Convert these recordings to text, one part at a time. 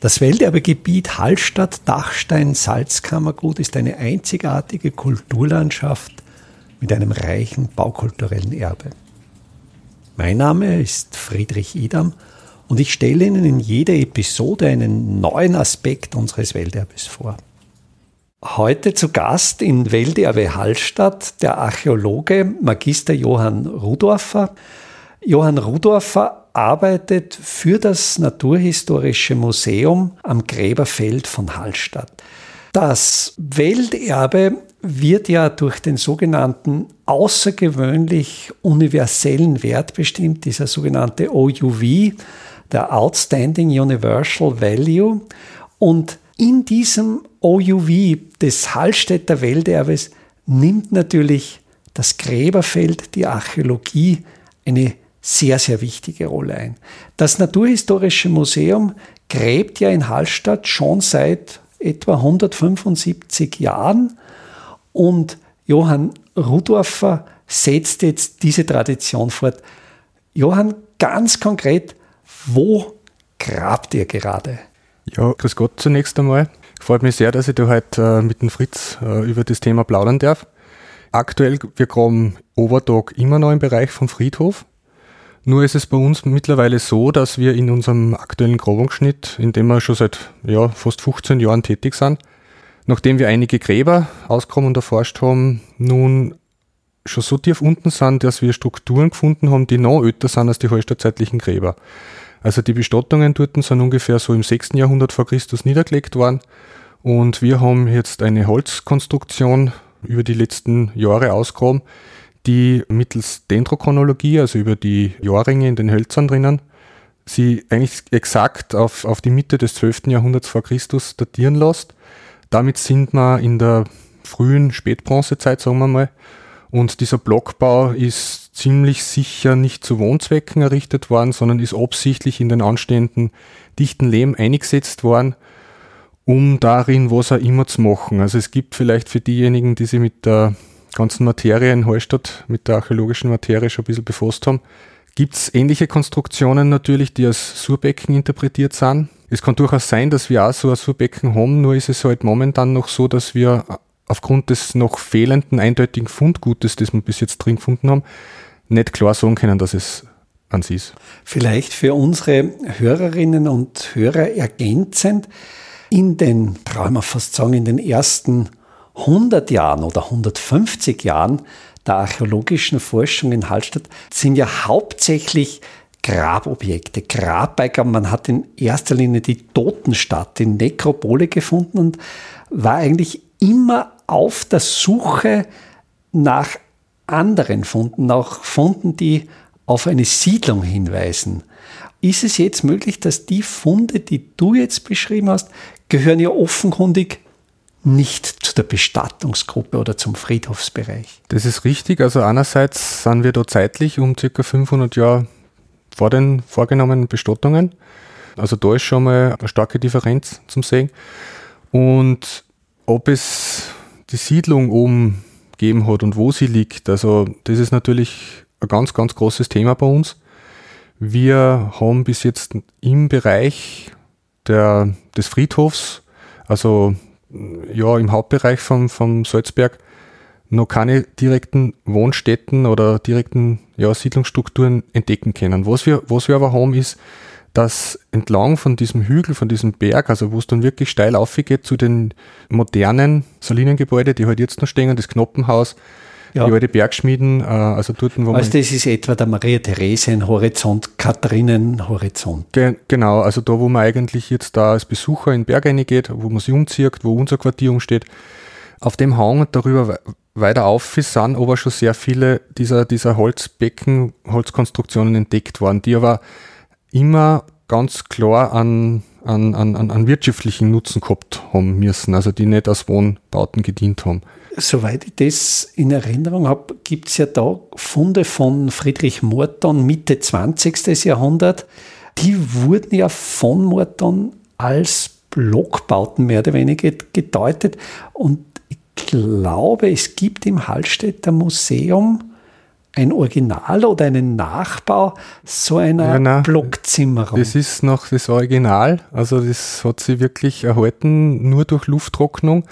Das Welterbegebiet Hallstatt-Dachstein-Salzkammergut ist eine einzigartige Kulturlandschaft mit einem reichen baukulturellen Erbe. Mein Name ist Friedrich Idam und ich stelle Ihnen in jeder Episode einen neuen Aspekt unseres Welterbes vor. Heute zu Gast in Welterbe Hallstatt der Archäologe Magister Johann Rudorfer. Johann Rudorfer arbeitet für das Naturhistorische Museum am Gräberfeld von Hallstatt. Das Welterbe wird ja durch den sogenannten außergewöhnlich universellen Wert bestimmt, dieser sogenannte OUV, der Outstanding Universal Value. Und in diesem OUV des Hallstätter Welterbes nimmt natürlich das Gräberfeld, die Archäologie eine sehr, sehr wichtige Rolle ein. Das Naturhistorische Museum gräbt ja in Hallstatt schon seit etwa 175 Jahren und Johann Rudorfer setzt jetzt diese Tradition fort. Johann, ganz konkret, wo grabt ihr gerade? Ja, grüß Gott zunächst einmal. Freut mich sehr, dass ich da heute äh, mit dem Fritz äh, über das Thema plaudern darf. Aktuell, wir graben Obertag immer noch im Bereich vom Friedhof. Nur ist es bei uns mittlerweile so, dass wir in unserem aktuellen Grabungsschnitt, in dem wir schon seit ja, fast 15 Jahren tätig sind, nachdem wir einige Gräber ausgekommen und erforscht haben, nun schon so tief unten sind, dass wir Strukturen gefunden haben, die noch älter sind als die hallstattzeitlichen Gräber. Also die Bestattungen dort sind ungefähr so im 6. Jahrhundert vor Christus niedergelegt worden und wir haben jetzt eine Holzkonstruktion über die letzten Jahre ausgegraben, die mittels Dendrochronologie, also über die Jahrringe in den Hölzern drinnen, sie eigentlich exakt auf, auf die Mitte des 12. Jahrhunderts vor Christus datieren lässt. Damit sind wir in der frühen Spätbronzezeit, sagen wir mal. Und dieser Blockbau ist ziemlich sicher nicht zu Wohnzwecken errichtet worden, sondern ist absichtlich in den anstehenden dichten Lehm eingesetzt worden, um darin was auch immer zu machen. Also es gibt vielleicht für diejenigen, die sich mit der ganzen Materie in Hallstatt, mit der archäologischen Materie schon ein bisschen befasst haben, gibt es ähnliche Konstruktionen natürlich, die als Surbecken interpretiert sind. Es kann durchaus sein, dass wir auch so ein Surbecken haben, nur ist es halt momentan noch so, dass wir aufgrund des noch fehlenden eindeutigen Fundgutes, das wir bis jetzt drin gefunden haben, nicht klar sagen können, dass es an sie ist. Vielleicht für unsere Hörerinnen und Hörer ergänzend, in den, trauen wir fast sagen, in den ersten 100 Jahren oder 150 Jahren der archäologischen Forschung in Hallstatt sind ja hauptsächlich Grabobjekte, Grabbeigaben. Man hat in erster Linie die Totenstadt, die Nekropole gefunden und war eigentlich immer auf der Suche nach anderen Funden, nach Funden, die auf eine Siedlung hinweisen. Ist es jetzt möglich, dass die Funde, die du jetzt beschrieben hast, gehören ja offenkundig nicht zu der Bestattungsgruppe oder zum Friedhofsbereich. Das ist richtig. Also einerseits sind wir da zeitlich um ca. 500 Jahre vor den vorgenommenen Bestattungen. Also da ist schon mal eine starke Differenz zum Sehen. Und ob es die Siedlung oben gegeben hat und wo sie liegt, also das ist natürlich ein ganz, ganz großes Thema bei uns. Wir haben bis jetzt im Bereich der, des Friedhofs, also ja, im Hauptbereich vom, vom Salzberg noch keine direkten Wohnstätten oder direkten ja, Siedlungsstrukturen entdecken können. Was wir, was wir aber haben, ist, dass entlang von diesem Hügel, von diesem Berg, also wo es dann wirklich steil aufgeht zu den modernen Salinengebäuden, die halt jetzt noch stehen, das Knoppenhaus, ja. die alte Bergschmieden, äh, also dort, wo also das ist etwa der Maria-Theresien-Horizont, Katharinen-Horizont. Ge genau, also da, wo man eigentlich jetzt da als Besucher in den Berg reingeht, wo man sich umzieht, wo unser Quartier steht. Auf dem Hang und darüber weiter auf sind aber schon sehr viele dieser, dieser Holzbecken, Holzkonstruktionen entdeckt worden, die aber immer ganz klar an, an, an, an wirtschaftlichen Nutzen gehabt haben müssen, also die nicht als Wohnbauten gedient haben soweit ich das in Erinnerung habe, gibt es ja da Funde von Friedrich Morton Mitte 20. Jahrhundert. Die wurden ja von Morton als Blockbauten mehr oder weniger gedeutet. Und ich glaube, es gibt im Hallstätter Museum ein Original oder einen Nachbau so einer ja, Blockzimmerung? Das ist noch das Original. Also das hat sich wirklich erhalten, nur durch Lufttrocknung.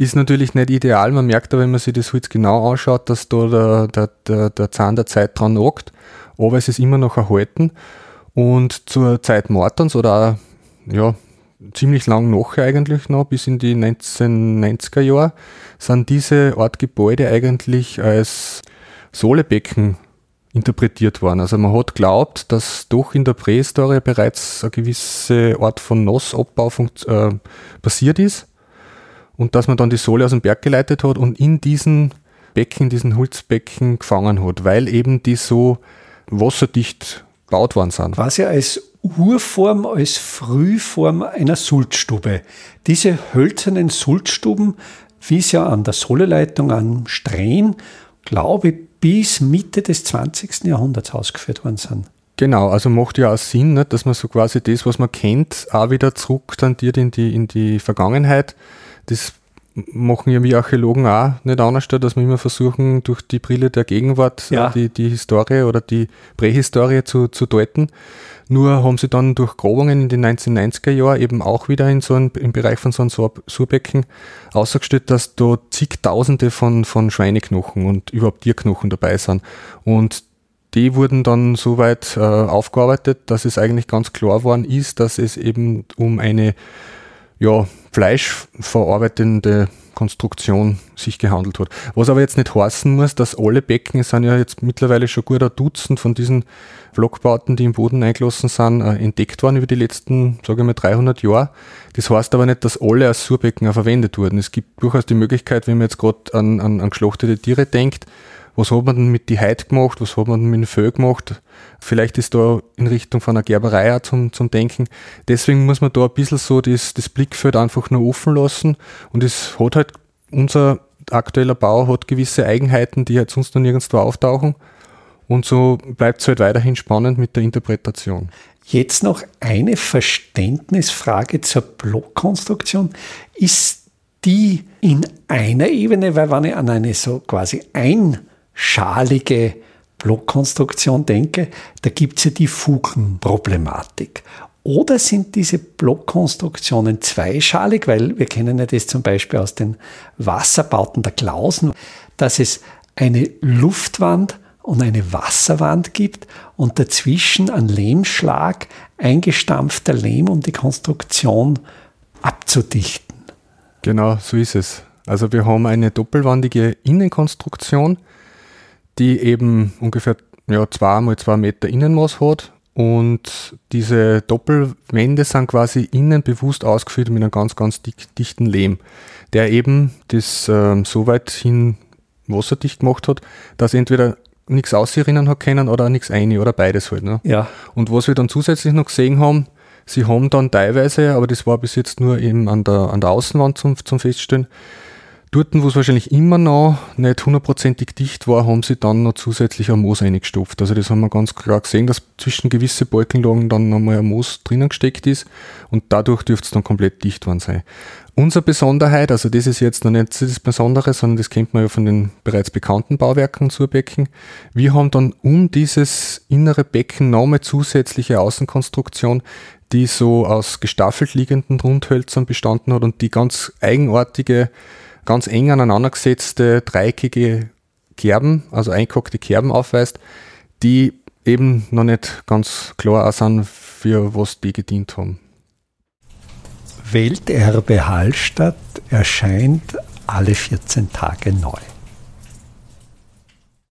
Ist natürlich nicht ideal. Man merkt aber, wenn man sich das Holz genau anschaut, dass da der, der, der, der Zahn der Zeit dran nagt. Aber es ist immer noch erhalten. Und zur Zeit Mortons oder ja, ziemlich lang nachher eigentlich noch, bis in die 1990er Jahre, sind diese Art Gebäude eigentlich als Sohlebecken interpretiert worden. Also man hat glaubt, dass doch in der Prähistorie bereits eine gewisse Art von Nassabbau äh, passiert ist und dass man dann die Sohle aus dem Berg geleitet hat und in diesen Becken, diesen Holzbecken gefangen hat, weil eben die so wasserdicht gebaut worden sind. Was ja als Urform, als Frühform einer Sulzstube. Diese hölzernen Sulzstuben, wie es ja an der Soleleitung am Strähn, glaube ich, bis Mitte des 20. Jahrhunderts ausgeführt worden sind. Genau, also macht ja auch Sinn, dass man so quasi das, was man kennt, auch wieder zurück tantiert in die, in die Vergangenheit. Das machen ja wir Archäologen auch nicht anders, dass wir immer versuchen, durch die Brille der Gegenwart ja. die, die Historie oder die Prähistorie zu, zu deuten. Nur haben sie dann durch Grabungen in den 1990er Jahren eben auch wieder in so einem, im Bereich von so einem Surbecken ausgestellt, dass da zigtausende von, von Schweineknochen und überhaupt Tierknochen dabei sind. Und die wurden dann soweit äh, aufgearbeitet, dass es eigentlich ganz klar worden ist, dass es eben um eine ja, fleischverarbeitende Konstruktion sich gehandelt hat. Was aber jetzt nicht heißen muss, dass alle Becken, es sind ja jetzt mittlerweile schon gut ein Dutzend von diesen Blockbauten, die im Boden eingelassen sind, äh, entdeckt worden über die letzten, sage ich mal, 300 Jahre. Das heißt aber nicht, dass alle als Surbecken verwendet wurden. Es gibt durchaus die Möglichkeit, wenn man jetzt gerade an, an, an geschlachtete Tiere denkt, was hat man denn mit die Heid gemacht, was hat man denn mit dem Föhl gemacht. Vielleicht ist da in Richtung von einer Gerberei auch zum, zum Denken. Deswegen muss man da ein bisschen so das, das Blickfeld einfach nur offen lassen und es hat halt, unser aktueller Bau hat gewisse Eigenheiten, die halt sonst noch nirgendwo auftauchen. Und so bleibt es halt weiterhin spannend mit der Interpretation. Jetzt noch eine Verständnisfrage zur Blockkonstruktion. Ist die in einer Ebene, weil wenn ich an eine so quasi ein schalige Blockkonstruktion denke, da gibt es ja die Fugenproblematik. Oder sind diese Blockkonstruktionen zweischalig, weil wir kennen ja das zum Beispiel aus den Wasserbauten der Klausen, dass es eine Luftwand und eine Wasserwand gibt und dazwischen ein Lehmschlag, eingestampfter Lehm, um die Konstruktion abzudichten. Genau, so ist es. Also wir haben eine doppelwandige Innenkonstruktion, die eben ungefähr ja, zwei mal zwei Meter Innenmaß hat. Und diese Doppelwände sind quasi innen bewusst ausgeführt mit einem ganz, ganz dick, dichten Lehm, der eben das ähm, so weit hin wasserdicht gemacht hat, dass entweder nichts ausserinnen hat können oder nichts ein oder beides halt. Ne? Ja. Und was wir dann zusätzlich noch gesehen haben, sie haben dann teilweise, aber das war bis jetzt nur eben an der, an der Außenwand zum, zum Feststellen, Dort, wo es wahrscheinlich immer noch nicht hundertprozentig dicht war, haben sie dann noch zusätzlich ein Moos eingestopft. Also das haben wir ganz klar gesehen, dass zwischen gewisse Balkenlagen dann nochmal ein Moos drinnen gesteckt ist und dadurch dürfte es dann komplett dicht worden sein. Unsere Besonderheit, also das ist jetzt noch nicht das Besondere, sondern das kennt man ja von den bereits bekannten Bauwerken zur Becken. Wir haben dann um dieses innere Becken nochmal zusätzliche Außenkonstruktion, die so aus gestaffelt liegenden Rundhölzern bestanden hat und die ganz eigenartige ganz eng aneinandergesetzte dreieckige Kerben, also eingehackte Kerben aufweist, die eben noch nicht ganz klar sind, für was die gedient haben. Welterbe Hallstatt erscheint alle 14 Tage neu.